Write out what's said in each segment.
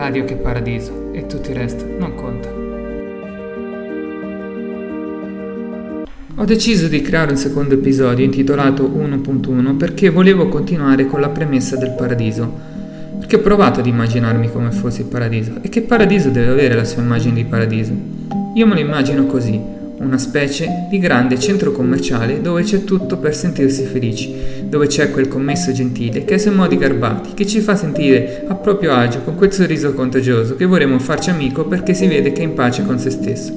Radio che paradiso e tutto il resto non conta. Ho deciso di creare un secondo episodio intitolato 1.1 perché volevo continuare con la premessa del paradiso. Perché ho provato ad immaginarmi come fosse il paradiso e che paradiso deve avere la sua immagine di paradiso. Io me lo immagino così, una specie di grande centro commerciale dove c'è tutto per sentirsi felici, dove c'è quel commesso gentile che ha i suoi modi garbati, che ci fa sentire a proprio agio con quel sorriso contagioso che vorremmo farci amico perché si vede che è in pace con se stesso.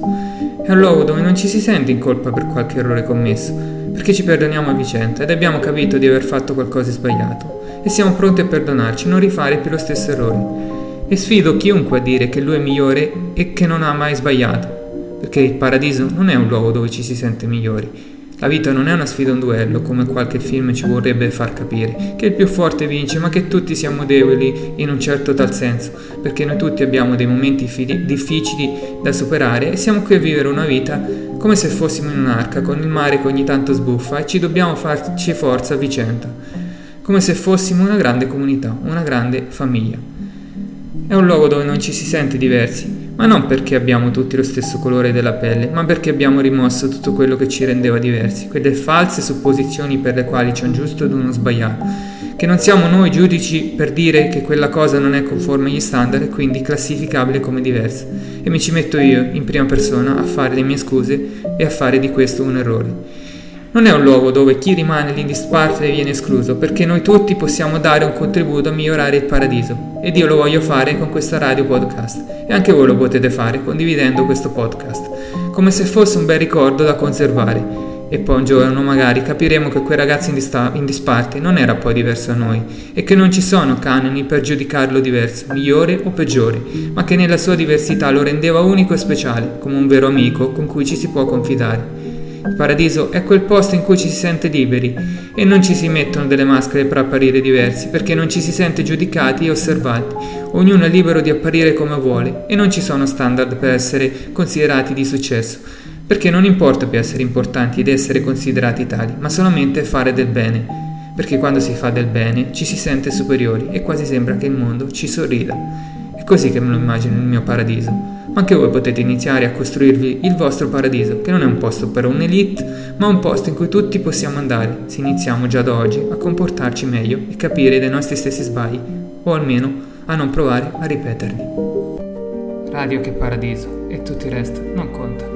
È un luogo dove non ci si sente in colpa per qualche errore commesso, perché ci perdoniamo a vicenda ed abbiamo capito di aver fatto qualcosa di sbagliato e siamo pronti a perdonarci, non rifare più lo stesso errore. E sfido chiunque a dire che lui è migliore e che non ha mai sbagliato perché il paradiso non è un luogo dove ci si sente migliori. La vita non è una sfida, un duello, come qualche film ci vorrebbe far capire, che il più forte vince, ma che tutti siamo deboli in un certo tal senso, perché noi tutti abbiamo dei momenti fidi- difficili da superare e siamo qui a vivere una vita come se fossimo in un'arca, con il mare che ogni tanto sbuffa e ci dobbiamo farci forza a vicenda, come se fossimo una grande comunità, una grande famiglia. È un luogo dove non ci si sente diversi, ma non perché abbiamo tutti lo stesso colore della pelle, ma perché abbiamo rimosso tutto quello che ci rendeva diversi, quelle false supposizioni per le quali c'è un giusto ed uno sbagliato, che non siamo noi giudici per dire che quella cosa non è conforme agli standard e quindi classificabile come diversa, e mi ci metto io, in prima persona, a fare le mie scuse e a fare di questo un errore. Non è un luogo dove chi rimane lì in disparte viene escluso, perché noi tutti possiamo dare un contributo a migliorare il paradiso. Ed io lo voglio fare con questa radio podcast. E anche voi lo potete fare condividendo questo podcast, come se fosse un bel ricordo da conservare. E poi un giorno magari capiremo che quel ragazzo in, dista- in disparte non era poi diverso da noi e che non ci sono canoni per giudicarlo diverso, migliore o peggiore, ma che nella sua diversità lo rendeva unico e speciale, come un vero amico con cui ci si può confidare. Il paradiso è quel posto in cui ci si sente liberi e non ci si mettono delle maschere per apparire diversi, perché non ci si sente giudicati e osservati. Ognuno è libero di apparire come vuole e non ci sono standard per essere considerati di successo, perché non importa più essere importanti ed essere considerati tali, ma solamente fare del bene, perché quando si fa del bene ci si sente superiori e quasi sembra che il mondo ci sorrida. È così che me lo immagino il mio paradiso anche voi potete iniziare a costruirvi il vostro paradiso, che non è un posto per un'elite, ma un posto in cui tutti possiamo andare, se iniziamo già da oggi a comportarci meglio e capire dei nostri stessi sbagli, o almeno a non provare a ripeterli. Radio che paradiso e tutto il resto non conta.